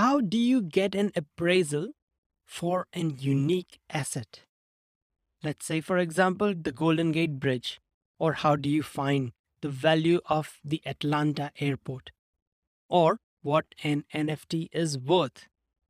how do you get an appraisal for an unique asset? Let's say, for example, the Golden Gate Bridge, or how do you find the value of the Atlanta airport, or what an NFT is worth?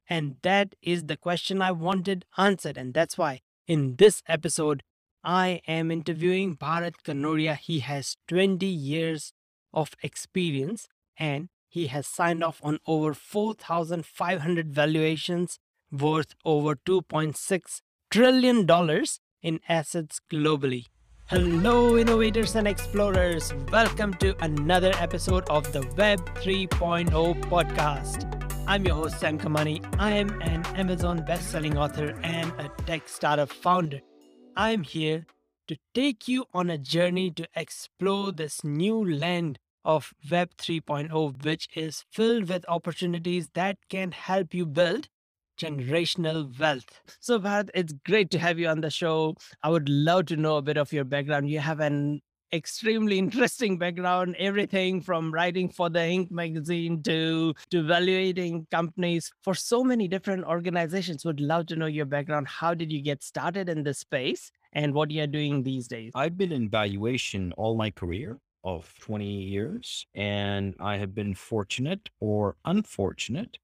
And that is the question I wanted answered. And that's why in this episode, I am interviewing Bharat Kanodia. He has 20 years of experience and he has signed off on over 4,500 valuations worth over $2.6 trillion in assets globally. Hello, innovators and explorers. Welcome to another episode of the Web 3.0 podcast. I'm your host, Sam Kamani. I am an Amazon best-selling author and a tech startup founder. I'm here to take you on a journey to explore this new land of Web 3.0, which is filled with opportunities that can help you build generational wealth. So, Bharat, it's great to have you on the show. I would love to know a bit of your background. You have an extremely interesting background everything from writing for the Inc magazine to to evaluating companies for so many different organizations would love to know your background how did you get started in this space and what you're doing these days i've been in valuation all my career of 20 years and i have been fortunate or unfortunate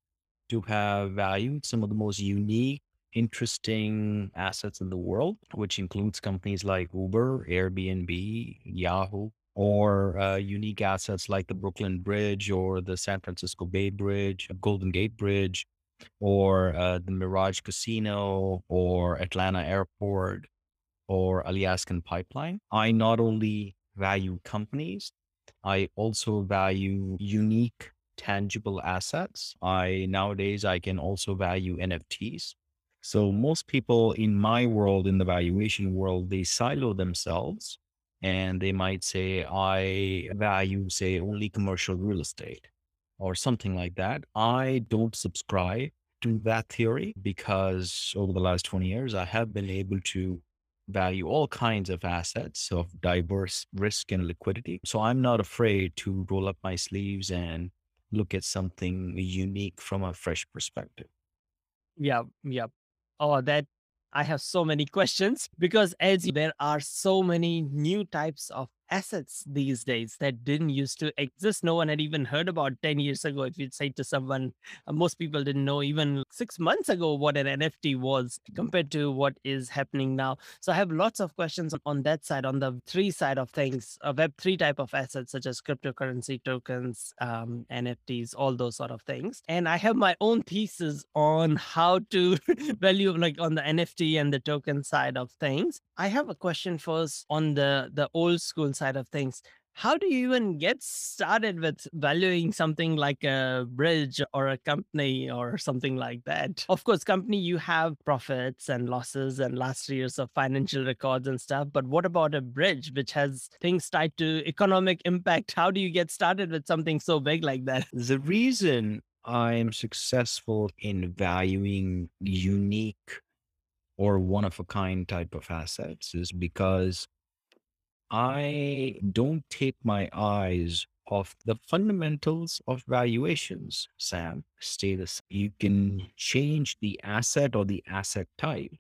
to have valued some of the most unique interesting assets in the world, which includes companies like Uber, Airbnb, Yahoo, or uh, unique assets like the Brooklyn Bridge or the San Francisco Bay Bridge, Golden Gate Bridge, or uh, the Mirage Casino or Atlanta Airport or Alaskan Pipeline. I not only value companies, I also value unique tangible assets. I nowadays I can also value NFTs. So most people in my world, in the valuation world, they silo themselves and they might say, I value, say, only commercial real estate or something like that. I don't subscribe to that theory because over the last 20 years, I have been able to value all kinds of assets of diverse risk and liquidity. So I'm not afraid to roll up my sleeves and look at something unique from a fresh perspective. Yeah, yeah. Oh, that I have so many questions because as there are so many new types of assets these days that didn't used to exist. No one had even heard about 10 years ago. If you'd say to someone, uh, most people didn't know even six months ago what an NFT was compared to what is happening now. So I have lots of questions on that side, on the three side of things, a Web3 type of assets such as cryptocurrency tokens, um, NFTs, all those sort of things. And I have my own thesis on how to value like on the NFT and the token side of things. I have a question first on the the old school side of things how do you even get started with valuing something like a bridge or a company or something like that? Of course company you have profits and losses and last years of financial records and stuff but what about a bridge which has things tied to economic impact? How do you get started with something so big like that? The reason i'm successful in valuing unique or one of a kind type of assets is because I don't take my eyes off the fundamentals of valuations, Sam. stay the same. You can mm. change the asset or the asset type,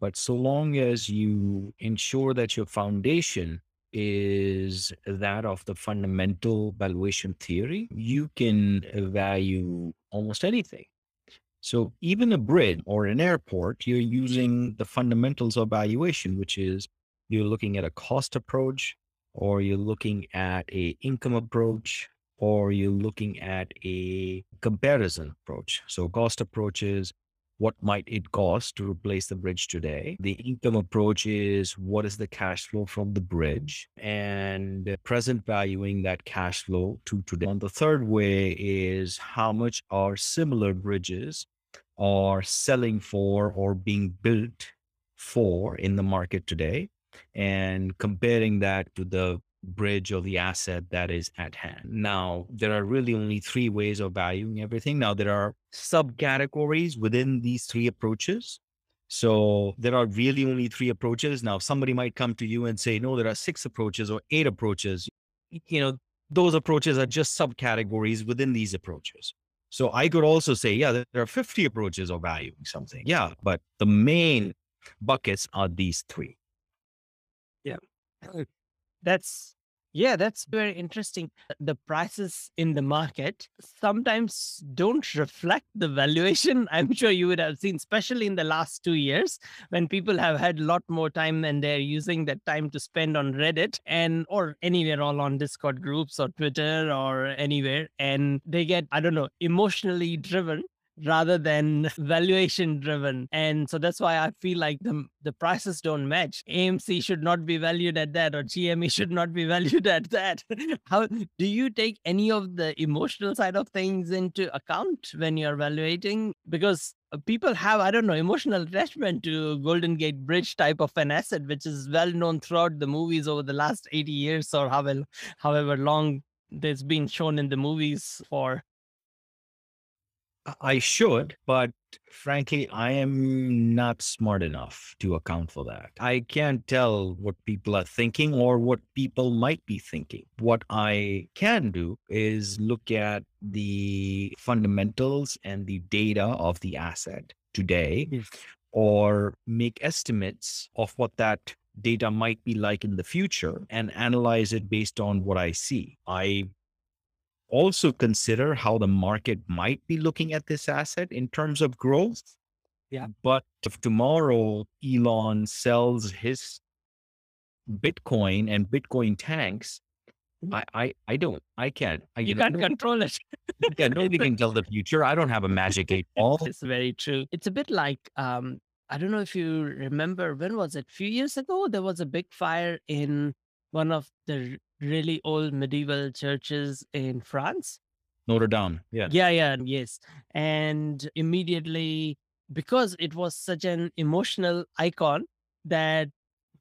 but so long as you ensure that your foundation is that of the fundamental valuation theory, you can value almost anything. So even a bridge or an airport, you're using the fundamentals of valuation, which is you're looking at a cost approach or you're looking at a income approach or you're looking at a comparison approach. So cost approach is what might it cost to replace the bridge today? The income approach is what is the cash flow from the bridge? And present valuing that cash flow to today. And the third way is how much are similar bridges are selling for or being built for in the market today and comparing that to the bridge or the asset that is at hand. Now, there are really only three ways of valuing everything. Now, there are subcategories within these three approaches. So there are really only three approaches. Now, somebody might come to you and say, no, there are six approaches or eight approaches. You know, those approaches are just subcategories within these approaches. So I could also say, yeah, there are 50 approaches of valuing something. Yeah, but the main buckets are these three. That's yeah, that's very interesting. The prices in the market sometimes don't reflect the valuation. I'm sure you would have seen, especially in the last two years, when people have had a lot more time and they're using that time to spend on Reddit and or anywhere all on Discord groups or Twitter or anywhere. And they get, I don't know, emotionally driven rather than valuation driven. And so that's why I feel like the, the prices don't match. AMC should not be valued at that, or GME should not be valued at that. How do you take any of the emotional side of things into account when you're evaluating? Because uh, people have, I don't know, emotional attachment to Golden Gate Bridge type of an asset, which is well known throughout the movies over the last 80 years or however, however long there's been shown in the movies for I should, but frankly, I am not smart enough to account for that. I can't tell what people are thinking or what people might be thinking. What I can do is look at the fundamentals and the data of the asset today Yes. or make estimates of what that data might be like in the future and analyze it based on what I see. I also consider how the market might be looking at this asset in terms of growth. Yeah. But if tomorrow Elon sells his Bitcoin and Bitcoin tanks, Mhm. I, I, I don't, I can't. I, you know, can't no- control it. yeah, nobody can tell the future. I don't have a magic eight ball. It's very true. It's a bit like um, I don't know if you remember when was it? A few years ago, there was a big fire in one of the really old medieval churches in France. Notre Dame. Yeah. Yeah, yeah, yes. And immediately, because it was such an emotional icon that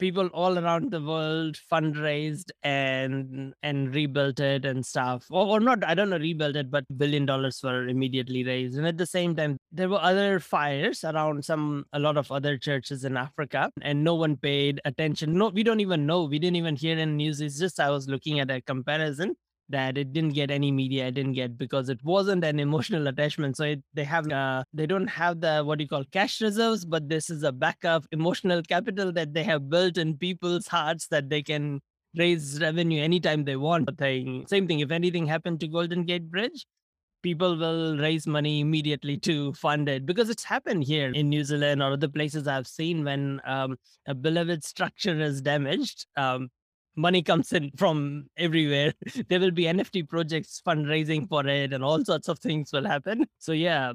people all around the world fundraised and and rebuilt it and stuff. Or, or not i don't know rebuilt it but billion dollars were immediately raised. And at the same time there were other fires around some a lot of other churches in africa and no one paid attention. No we don't even know. We didn't even hear in news. It's just i was looking at a comparison that it didn't get any media it didn't get because it wasn't an emotional attachment so it, they have uh, they don't have the what you call cash reserves but this is a backup emotional capital that they have built in people's hearts that they can raise revenue anytime they want they, same thing if anything happened to golden gate bridge people will raise money immediately to fund it because it's happened here in New Zealand or other places I've seen when um, a beloved structure is damaged. Um, money comes in from everywhere. there will be NFT projects fundraising for it, and all sorts of things will happen. So yeah,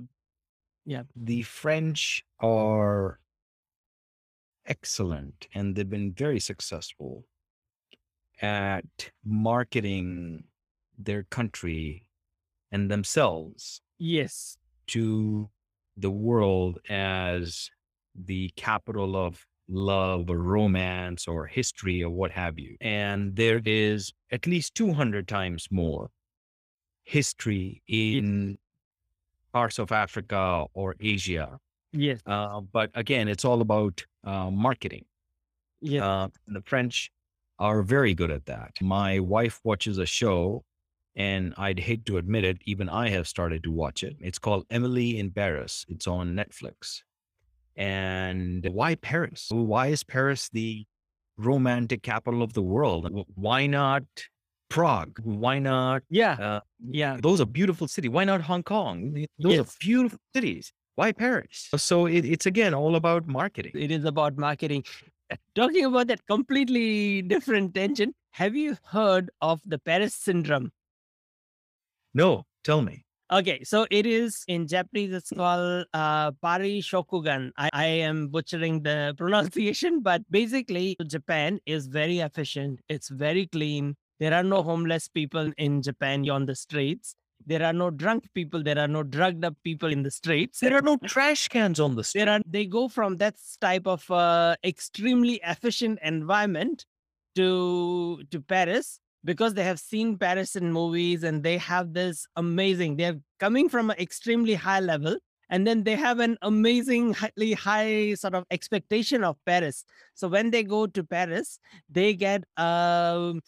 yeah. The French are excellent and they've been very successful at marketing their country and themselves yes, to the world as the capital of love or romance or history or what have you. And there is at least 200 times more history in parts of Africa or Asia. yes, Uh, but again, it's all about uh, marketing. yes. Uh, the French are very good at that. My wife watches a show, and I'd hate to admit it, even I have started to watch it. It's called Emily in Paris. It's on Netflix. And why Paris? Why is Paris the romantic capital of the world? Why not Prague? Why not? yeah, Uh, yeah. those are beautiful cities. Why not Hong Kong? Those Yes. are beautiful cities. Why Paris? So it, it's again all about marketing. It is about marketing. Talking about that completely different tension. Have you heard of the Paris syndrome? No, tell me. Okay, so it is in Japanese, it's called uh, Pari Shokugan. I, I am butchering the pronunciation, but basically, Japan is very efficient. It's very clean. There are no homeless people in Japan on the streets. There are no drunk people. There are no drugged up people in the streets. There are no trash cans on the street. There are they go from that type of uh, extremely efficient environment to to Paris because they have seen Paris in movies and they have this amazing. They're coming from an extremely high level, and then they have an amazing, highly high sort of expectation of Paris. So when they go to Paris, they get um,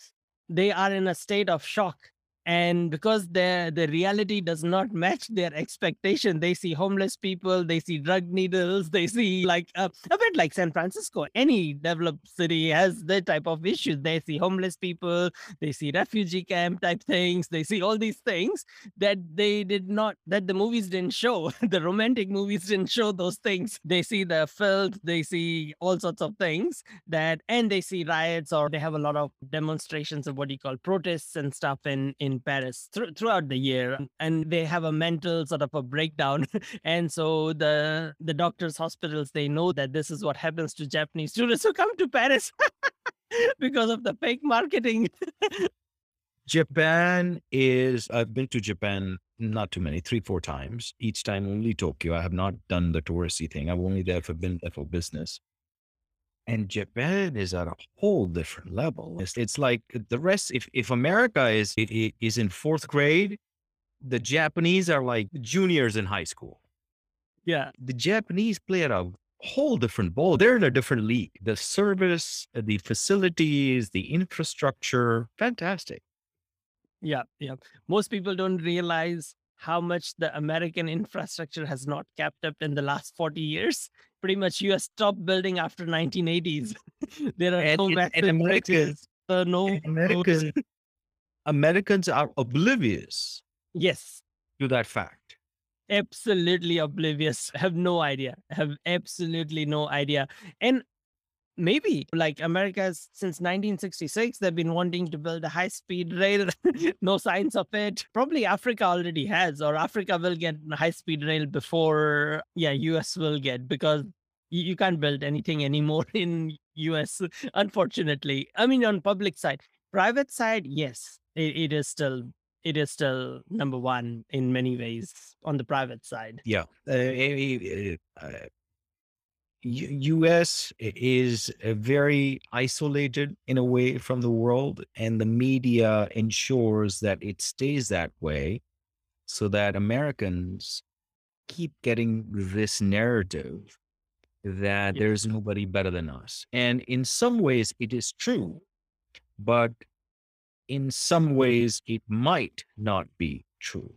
they are in a state of shock and because the the reality does not match their expectation they see homeless people they see drug needles they see like a bit like san francisco. Any developed city has that type of issues. They see homeless people they see refugee camp type things they see all these things that they did not that the movies didn't show. The romantic movies didn't show those things. They see the filth they see all sorts of things that and they see riots or they have a lot of demonstrations of what you call protests and stuff in in in Paris th- throughout the year, and they have a mental sort of a breakdown. and so the the doctors, hospitals, they know that this is what happens to Japanese students who come to Paris because of the fake marketing. Japan is, I've been to Japan not too many, three, four times. Each time only Tokyo. I have not done the touristy thing. I've only there for been there for business. And Japan is at a whole different level. It's, it's like the rest. If if America is is in fourth grade, the Japanese are like juniors in high school. Yeah, the Japanese play at a whole different ball. They're in a different league. The service, the facilities, the infrastructure, fantastic. Yeah, yeah. Most people don't realize how much the American infrastructure has not kept up in the last 40 years. Pretty much US stopped building after 1980s. there are and, no and, Americans, no Americans, Americans are oblivious. Yes. To that fact. Absolutely oblivious. Have no idea. Have absolutely no idea. And maybe like America's since 1966, they've been wanting to build a high speed rail. no signs of it. Probably Africa already has, or Africa will get high speed rail before, yeah, US will get because you, you can't build anything anymore in US, unfortunately. I mean, on public side, private side, yes, it, it is still it is still number one in many ways on the private side. Yeah. Uh, uh, U.S. is very isolated in a way from the world, and the media ensures that it stays that way, so that Americans keep getting this narrative that yeah. there's nobody better than us. And in some ways, it is true, but in some ways, it might not be true.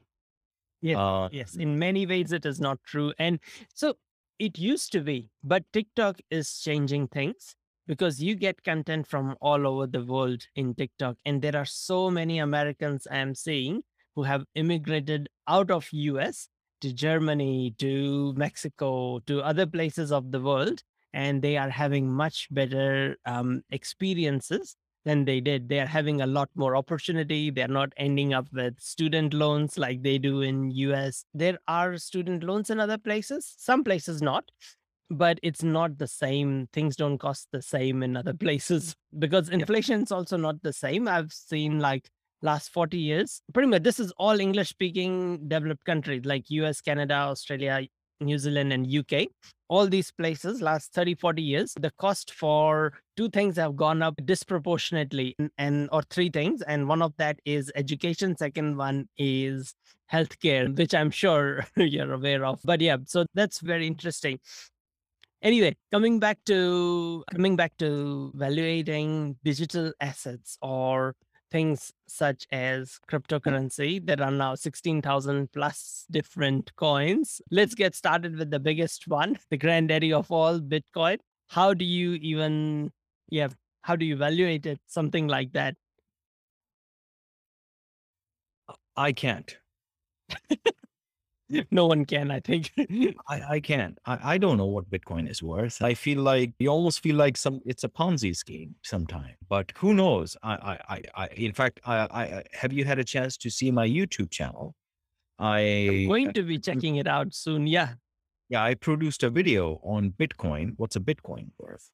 Yes, uh, yes. In many ways, it is not true. And so it used to be, but TikTok is changing things because you get content from all over the world in TikTok. And there are so many Americans I'm seeing who have immigrated out of US to Germany, to Mexico, to other places of the world. And they are having much better um, experiences than they did. They are having a lot more opportunity. They're not ending up with student loans like they do in US. There are student loans in other places, some places not, but it's not the same. Things don't cost the same in other places because inflation is also not the same. I've seen like last 40 years, pretty much this is all English speaking developed countries like US, Canada, Australia, New Zealand, and UK. All these places, last 30, 40 years, the cost for two things have gone up disproportionately, and or three things. And one of that is education. Second one is healthcare, which I'm sure you're aware of. But yeah, so that's very interesting anyway coming back to coming back to valuating digital assets or things such as mm. cryptocurrency. There are now 16,000 plus different coins. Let's mm. get started with the biggest one, the granddaddy of all, Bitcoin. How do you even, yeah, how do you evaluate it? Something like that. I can't. no one can, I think. I, I can't. I, I don't know what Bitcoin is worth. I feel like you almost feel like some it's a Ponzi scheme sometime. But who knows? I I, I, in fact I, I have you had a chance to see my YouTube channel? I am going uh, to be checking it out soon. Yeah. Yeah, I produced a video on Bitcoin. What's a Bitcoin worth?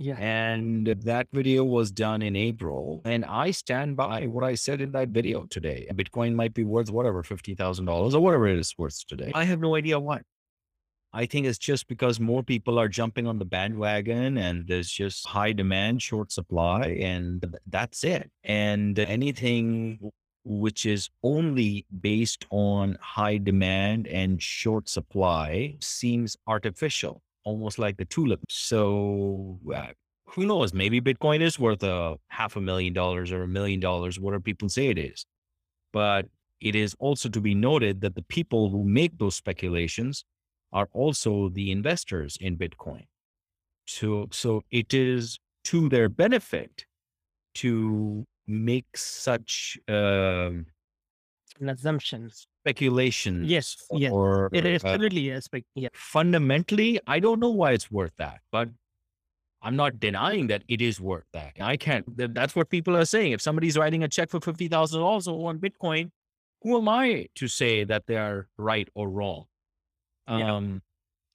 Yeah. And that video was done in April. And I stand by what I said in that video today. Bitcoin might be worth whatever, $50,000 or whatever it is worth today. I have no idea why. I think it's just because more people are jumping on the bandwagon and there's just high demand, short supply, and that's it. And anything which is only based on high demand and short supply seems artificial almost like the tulip. So uh, who knows? Maybe Bitcoin is worth a half a million dollars or a million dollars, whatever people say it is. But it is also to be noted that the people who make those speculations are also the investors in Bitcoin. So, so it is to their benefit to make such um, An assumption. speculations. Yes, yes. Or It is uh, absolutely a spec. Yeah. fundamentally, I don't know why it's worth that, but I'm not denying that it is worth that. I can't. That's what people are saying. If somebody's writing a check for fifty thousand dollars on Bitcoin, who am I to say that they are right or wrong? Yeah. Um,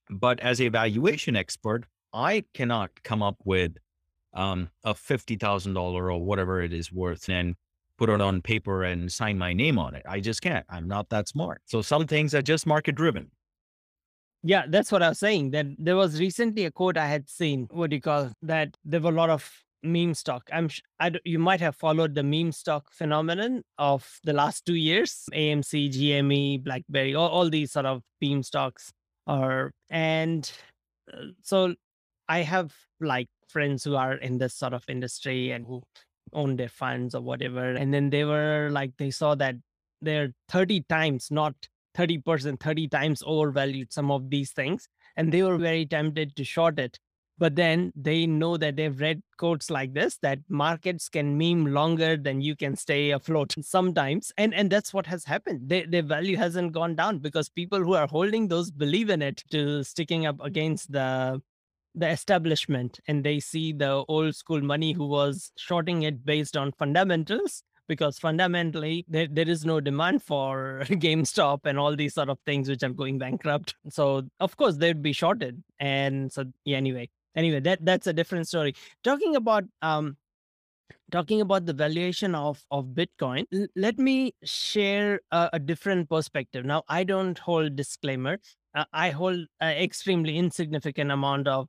but as a valuation expert, I cannot come up with um, a fifty thousand dollar or whatever it is worth and put it on paper and sign my name on it. I just can't. I'm not that smart. So some things are just market driven. Yeah, that's what I was saying. That there was recently a quote I had seen. What do you call that? There were a lot of meme stock. I'm I you might have followed the meme stock phenomenon of the last two years. AMC, GME, BlackBerry, all, all these sort of meme stocks are and uh, so I have like friends who are in this sort of industry and who own their funds or whatever. And then they were like they saw that they're 30 times, not 30%, 30 times overvalued some of these things. And they were very tempted to short it. But then they know that they've read quotes like this that markets can meme longer than you can stay afloat sometimes. And and that's what has happened. Their, their value hasn't gone down because people who are holding those believe in it to sticking up against the the establishment and they see the old school money who was shorting it based on fundamentals because fundamentally there, there is no demand for GameStop and all these sort of things which are going bankrupt. So of course they'd be shorted. And so yeah, anyway. Anyway, that that's a different story. Talking about um talking about the valuation of of Bitcoin, l- let me share a, a different perspective. Now I don't hold disclaimer. Uh, I hold an extremely insignificant amount of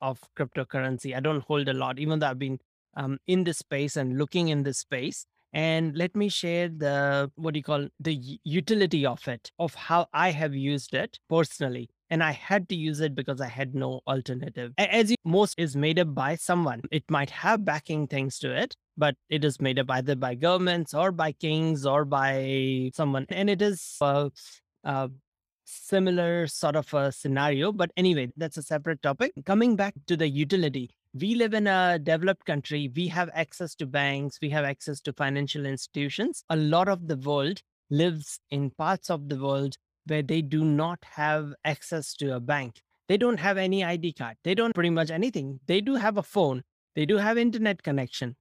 of cryptocurrency. I don't hold a lot, even though I've been um, in this space and looking in this space. And let me share the what do you call the utility of it, of how I have used it personally. And I had to use it because I had no alternative. As you, most is made up by someone. It might have backing things to it, but it is made up either by governments or by kings or by someone. And it is uh, uh, similar sort of a scenario. But anyway, that's a separate topic. Coming back to the utility, we live in a developed country. We have access to banks, we have access to financial institutions. A lot of the world lives in parts of the world where they do not have access to a bank. They don't have any ID card. They don't pretty much anything. They do have a phone. They do have internet connection,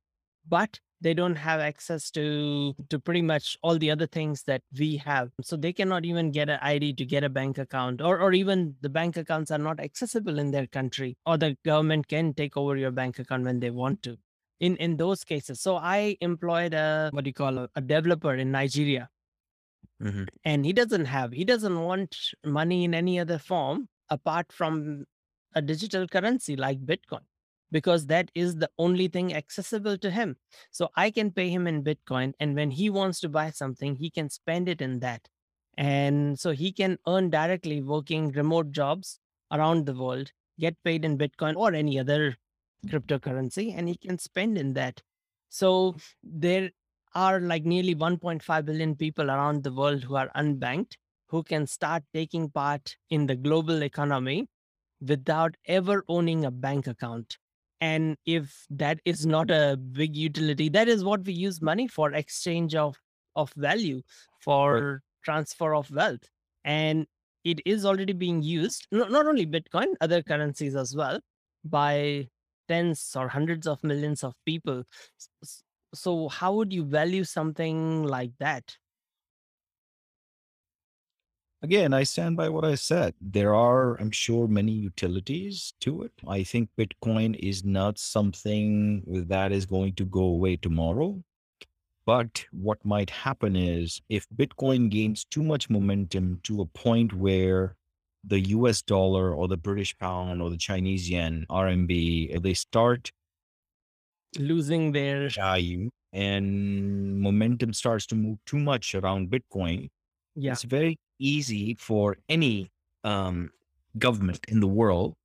but they don't have access to to pretty much all the other things that we have. So they cannot even get an id to get a bank account or or even the bank accounts are not accessible in their country or the government can take over your bank account when they want to in in those cases. So i employed a what do you call a, a developer in nigeria. Mm-hmm. And he doesn't have he doesn't want money in any other form apart from a digital currency like bitcoin because that is the only thing accessible to him. So i can pay him in bitcoin and when he wants to buy something he can spend it in that. And so he can earn directly working remote jobs around the world get paid in bitcoin or any other cryptocurrency and he can spend in that. So there are like nearly 1.5 billion people around the world who are unbanked who can start taking part in the global economy without ever owning a bank account and if that is not a big utility that is what we use money for exchange of of value for transfer of wealth. And it is already being used no, not only bitcoin other currencies as well by tens or hundreds of millions of people. So how would you value something like that Again, I stand by what I said. There are, I'm sure, many utilities to it. I think Bitcoin is not something that is going to go away tomorrow. But what might happen is if Bitcoin gains too much momentum to a point where the US dollar or the British pound or the Chinese yen, RMB, they start losing their value and momentum starts to move too much around Bitcoin, yeah it's very easy for any um, government in the world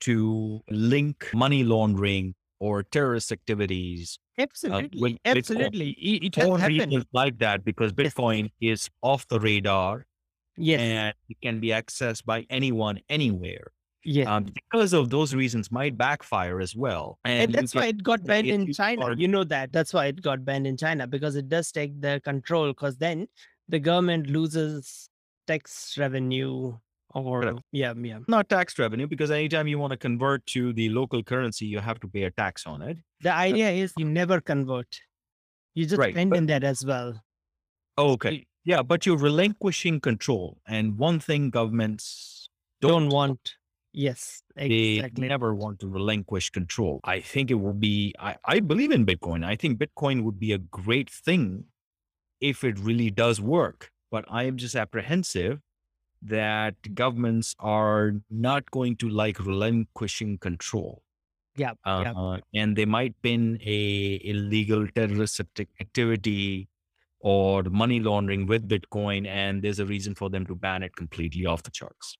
to link money laundering or terrorist activities. uh, Absolutely. Bitcoin Absolutely. It, it has happened. reasons like that because Yes. Bitcoin is off the radar Yes. and it can be accessed by anyone anywhere. Yeah. Um, because of those reasons, might backfire as well. And, and that's why it got banned if in China. are- You know that. That's why it got banned in China because it does take the control. Because then the government loses tax revenue, or Correct. yeah, yeah, not tax revenue because anytime you want to convert to the local currency, you have to pay a tax on it. The idea is you never convert. You just Right, spend but- in that as well. Okay. Yeah, but you're relinquishing control. And one thing governments Don't want. Yes, they never want to relinquish control. I think it will be, I, I believe in Bitcoin. I think Bitcoin would be a great thing if it really does work. But I am just apprehensive that governments are not going to like relinquishing control. Yeah, Uh, yeah. and they might pin a illegal terrorist activity or money laundering with Bitcoin, and there's a reason for them to ban it completely off the charts.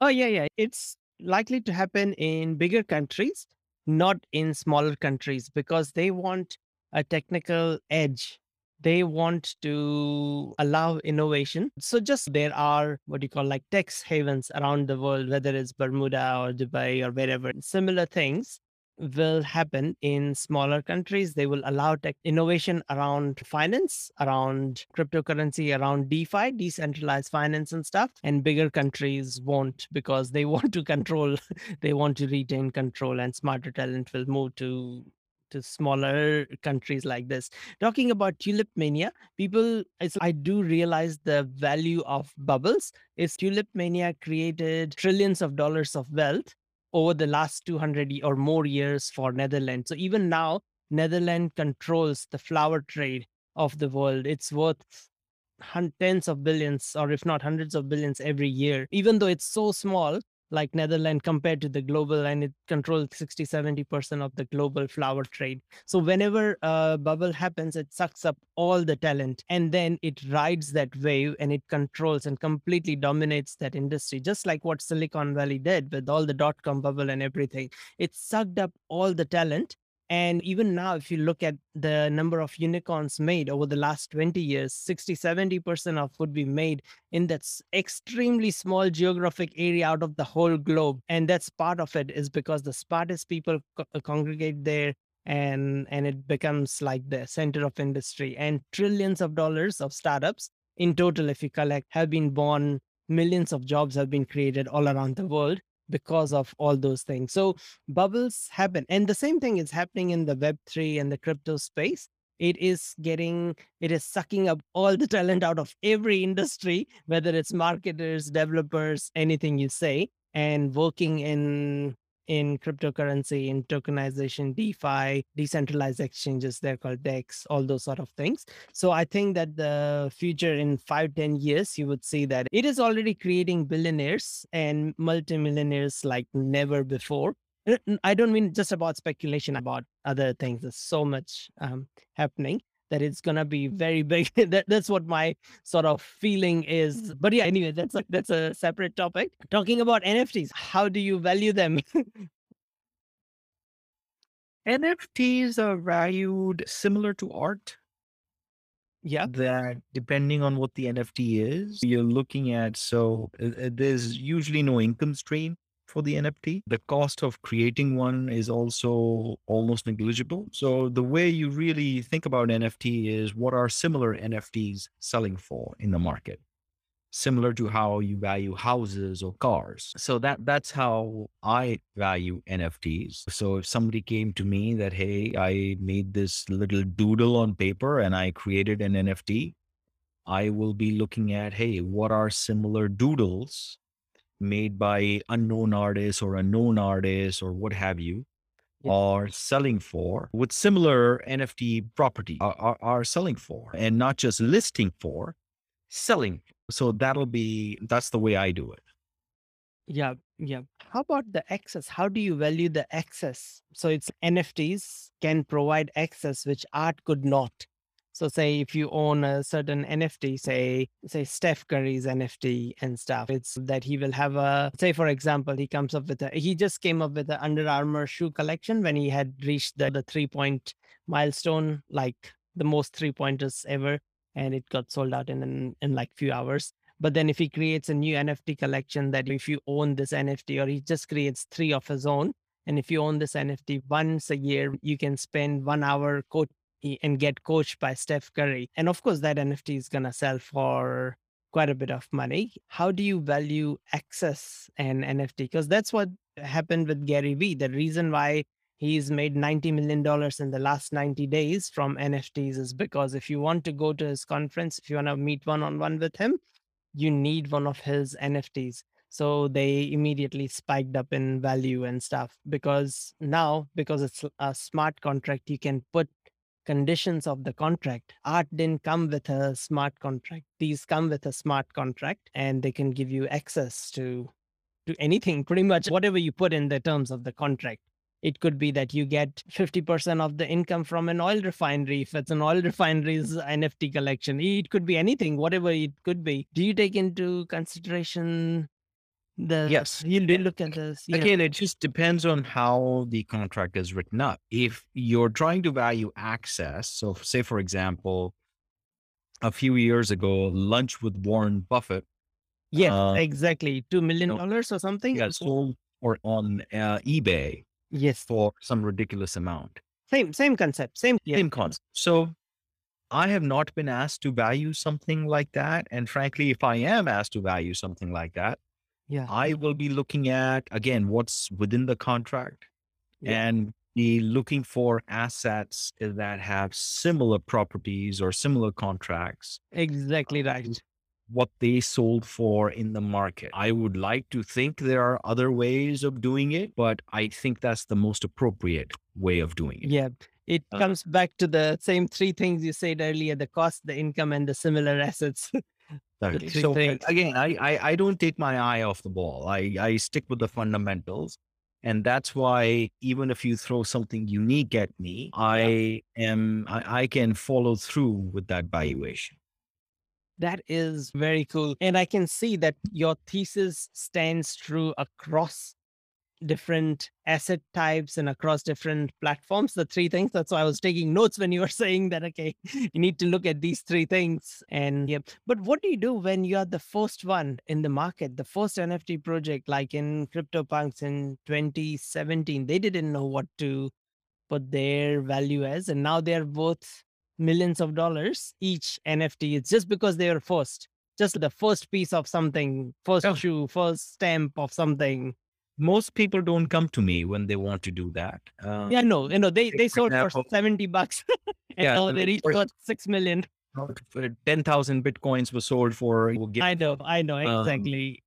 Oh, yeah, yeah. It's likely to happen in bigger countries, not in smaller countries, because they want a technical edge. They want to allow innovation. So, just there are what you call like tax havens around the world, whether it's Bermuda or Dubai or wherever. Similar things will happen in smaller countries. They will allow tech innovation around finance, around cryptocurrency, around DeFi, decentralized finance and stuff. And bigger countries won't because they want to control, they want to retain control, and smarter talent will move to to smaller countries like this. Talking about tulip mania, people, I do realize the value of bubbles. Is tulip mania created trillions of dollars of wealth over the last 200 or more years for Netherlands. So even now, Netherlands controls the flower trade of the world. It's worth tens of billions, or if not hundreds of billions every year, even though it's so small like Netherlands compared to the global and it controls 60 70% of the global flower trade. So whenever a bubble happens, it sucks up all the talent and then it rides that wave and it controls and completely dominates that industry, just like what Silicon Valley did with all the dot com bubble and everything. It sucked up all the talent. And even now, if you look at the number of unicorns made over the last 20 years, 60 70% of would be made in that extremely small geographic area out of the whole globe. And that's part of it is because the smartest people co- uh, congregate there and and it becomes like the center of industry and trillions of dollars of startups in total if you collect have been born millions of jobs have been created all around the world because of all those things. So bubbles happen and the same thing is happening in the web3 and the crypto space. It is getting it is sucking up all the talent out of every industry whether it's marketers developers anything you say and working in in cryptocurrency in tokenization defi decentralized exchanges they're called dex all those sort of things. So i think that the future in five ten years you would see that it is already creating billionaires and multimillionaires like never before. I don't mean just about speculation about other things. There's so much um, happening that it's gonna be very big. that, that's what my sort of feeling is. But yeah, anyway, that's a, that's a separate topic. Talking about NFTs, how do you value them? NFTs are valued similar to art. yeah, That depending on what the NFT is, you're looking at. So uh, uh, there's usually no income stream for the NFT. The cost of creating one is also almost negligible. So the way you really think about NFT is what are similar NFTs selling for in the market? Similar to how you value houses or cars. So that that's how I value NFTs. So if somebody came to me that, hey, I made this little doodle on paper and I created an NFT, I will be looking at, hey, what are similar doodles made by unknown artists or unknown artists or what have you Yeah. are selling for with similar NFT property are, are, are selling for and not just listing for, selling. So that'll be that's the way I do it. yeah, yeah. How about the access? How do you value the access? So it's NFTs can provide access which art could not. So say if you own a certain NFT, say say Steph Curry's NFT and stuff, it's that he will have a say for example, he comes up with a he just came up with the Under Armour shoe collection when he had reached the, the three point milestone, like the most three pointers ever, and it got sold out in, in in like few hours. But then if he creates a new NFT collection that if you own this NFT or he just creates three of his own, and if you own this NFT once a year, you can spend one hour co- and get coached by Steph Curry. And of course, that NFT is going to sell for quite a bit of money. How do you value access and NFT? Because that's what happened with Gary Vee. The reason why he's made $90 million in the last 90 days from NFTs is because if you want to go to his conference, if you want to meet one on one with him, you need one of his NFTs. So they immediately spiked up in value and stuff because now, because it's a smart contract, you can put conditions of the contract. Art didn't come with a smart contract. These come with a smart contract and they can give you access to to anything, pretty much whatever you put in the terms of the contract. It could be that you get 50% of the income from an oil refinery if it's an oil refinery's NFT collection. It could be anything, whatever it could be. Do you take into consideration the Yes. you look at this? Yeah. Again, it just depends on how the contract is written up. If you're trying to value access, so say for example, a few years ago, lunch with Warren Buffett Yes, uh, exactly. Two million no, dollars or something? got sold or on uh, eBay Yes. for some ridiculous amount. Same same concept. Same yeah. Same concept. So I have not been asked to value something like that. And frankly, if I am asked to value something like that, Yeah. I will be looking at again what's within the contract Yeah. and be looking for assets that have similar properties or similar contracts, Exactly right. what they sold for in the market. I would like to think there are other ways of doing it, but I think that's the most appropriate way of doing it. Yeah. It Uh, comes back to the same three things you said earlier the cost, the income, and the similar assets. Exactly. So things. again, I, I I don't take my eye off the ball. I I stick with the fundamentals, and that's why even if you throw something unique at me, I am I, I can follow through with that valuation. That is very cool. And I can see that your thesis stands true across different asset types and across different platforms. The three things. That's why I was taking notes when you were saying that, okay, you need to look at these three things. And yeah, but what do you do when you are the first one in the market, the first NFT project, like in CryptoPunks in 2017? They didn't know what to put their value as, and now they're worth millions of dollars each NFT. It's just because they were first, just the first piece of something, first Yeah. shoe, first stamp of something. Most people don't come to me when they want to do that. Uh, Yeah, no, you know, they they sold for seventy bucks, and Yeah, now they reached for- for six million. ten thousand bitcoins were sold for. I know, I know Um, exactly.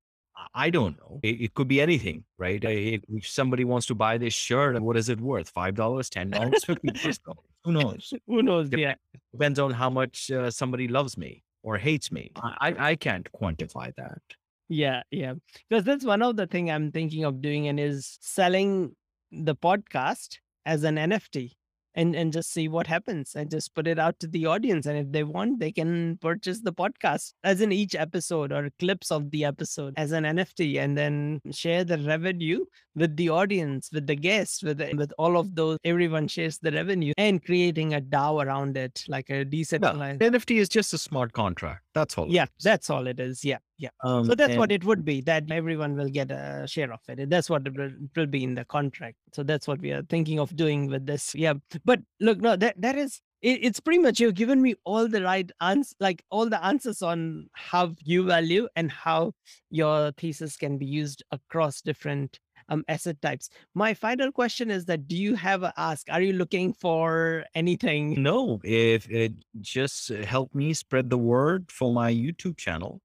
I don't know. It, it could be anything, right? If somebody wants to buy this shirt, what is it worth? Five dollars, ten dollars, fifty dollars? Who knows? Who knows? Dep- Yeah, Depends on how much uh, somebody loves me or hates me. I I can't quantify that. Yeah, yeah. Because that's one of the thing I'm thinking of doing, and is selling the podcast as an NFT. And, and just see what happens and just put it out to the audience and if they want they can purchase the podcast as in each episode or clips of the episode as an nft and then share the revenue with the audience with the guests with the, with all of those everyone shares the revenue and creating a dao around it like a Yeah, decentralized NFT is just a smart contract. That's all. yeah that's all it is yeah yeah Um, so that's what it would be that everyone will get a share of it. That's what it will, be in the contract. So that's what we are thinking of doing with this. Yeah. But look, no, that that is it, it's pretty much you've given me all the right answers, like all the answers on how you value and how your thesis can be used across different um, asset types. My final question is that do you have a ask? Are you looking for anything? No, if it just uh, help me spread the word for my YouTube channel.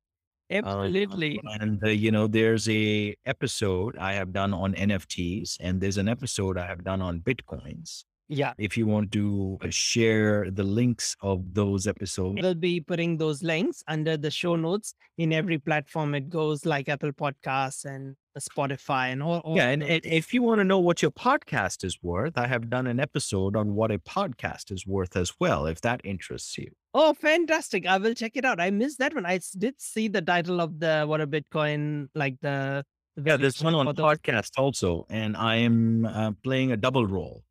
Um, Absolutely. and uh, you know, there's a episode I have done on NFTs, and there's an episode I have done on bitcoins. Yeah. If you want to uh, share the links of those episodes, We'll be putting those links under the show notes in every platform it goes, like Apple Podcasts and Spotify and all. all yeah, and, if you want to know what your podcast is worth, I have done an episode on what a podcast is worth as well, if that interests you. Oh, fantastic. I will check it out. I missed that one. I did see the title of the What a Bitcoin, like the. the Yeah, there's one on the- podcast also, and I am uh, playing a double role.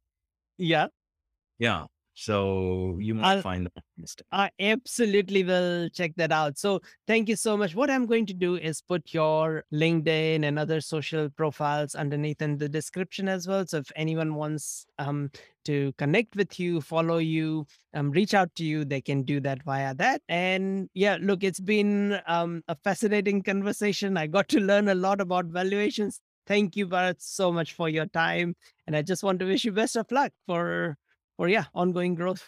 Yeah. Yeah, so you might I'll- find that interesting. I absolutely will check that out. So thank you so much. What I'm going to do is put your LinkedIn and other social profiles underneath in the description as well. So if anyone wants um, to connect with you, follow you, um, reach out to you, they can do that via that. And yeah, look, it's been um, a fascinating conversation. I got to learn a lot about valuations. Thank you, Bharat, so much for your time. And I just want to wish you best of luck for, for yeah, ongoing growth.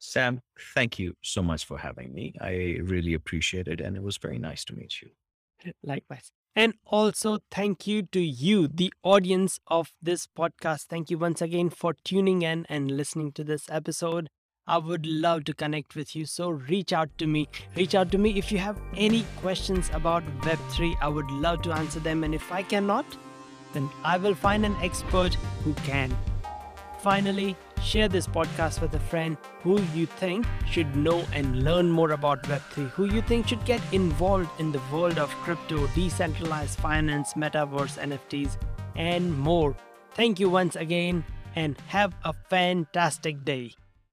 Sam, thank you so much for having me. I really appreciate it, and it was very nice to meet you. Likewise. And also, thank you to you, the audience of this podcast. Thank you once again for tuning in and listening to this episode. I would love to connect with you. So reach out to me. Reach out to me if you have any questions about Web3. I would love to answer them. And if I cannot, then I will find an expert who can. Finally, share this podcast with a friend who you think should know and learn more about Web3, who you think should get involved in the world of crypto, decentralized finance, metaverse, NFTs, and more. Thank you once again and have a fantastic day.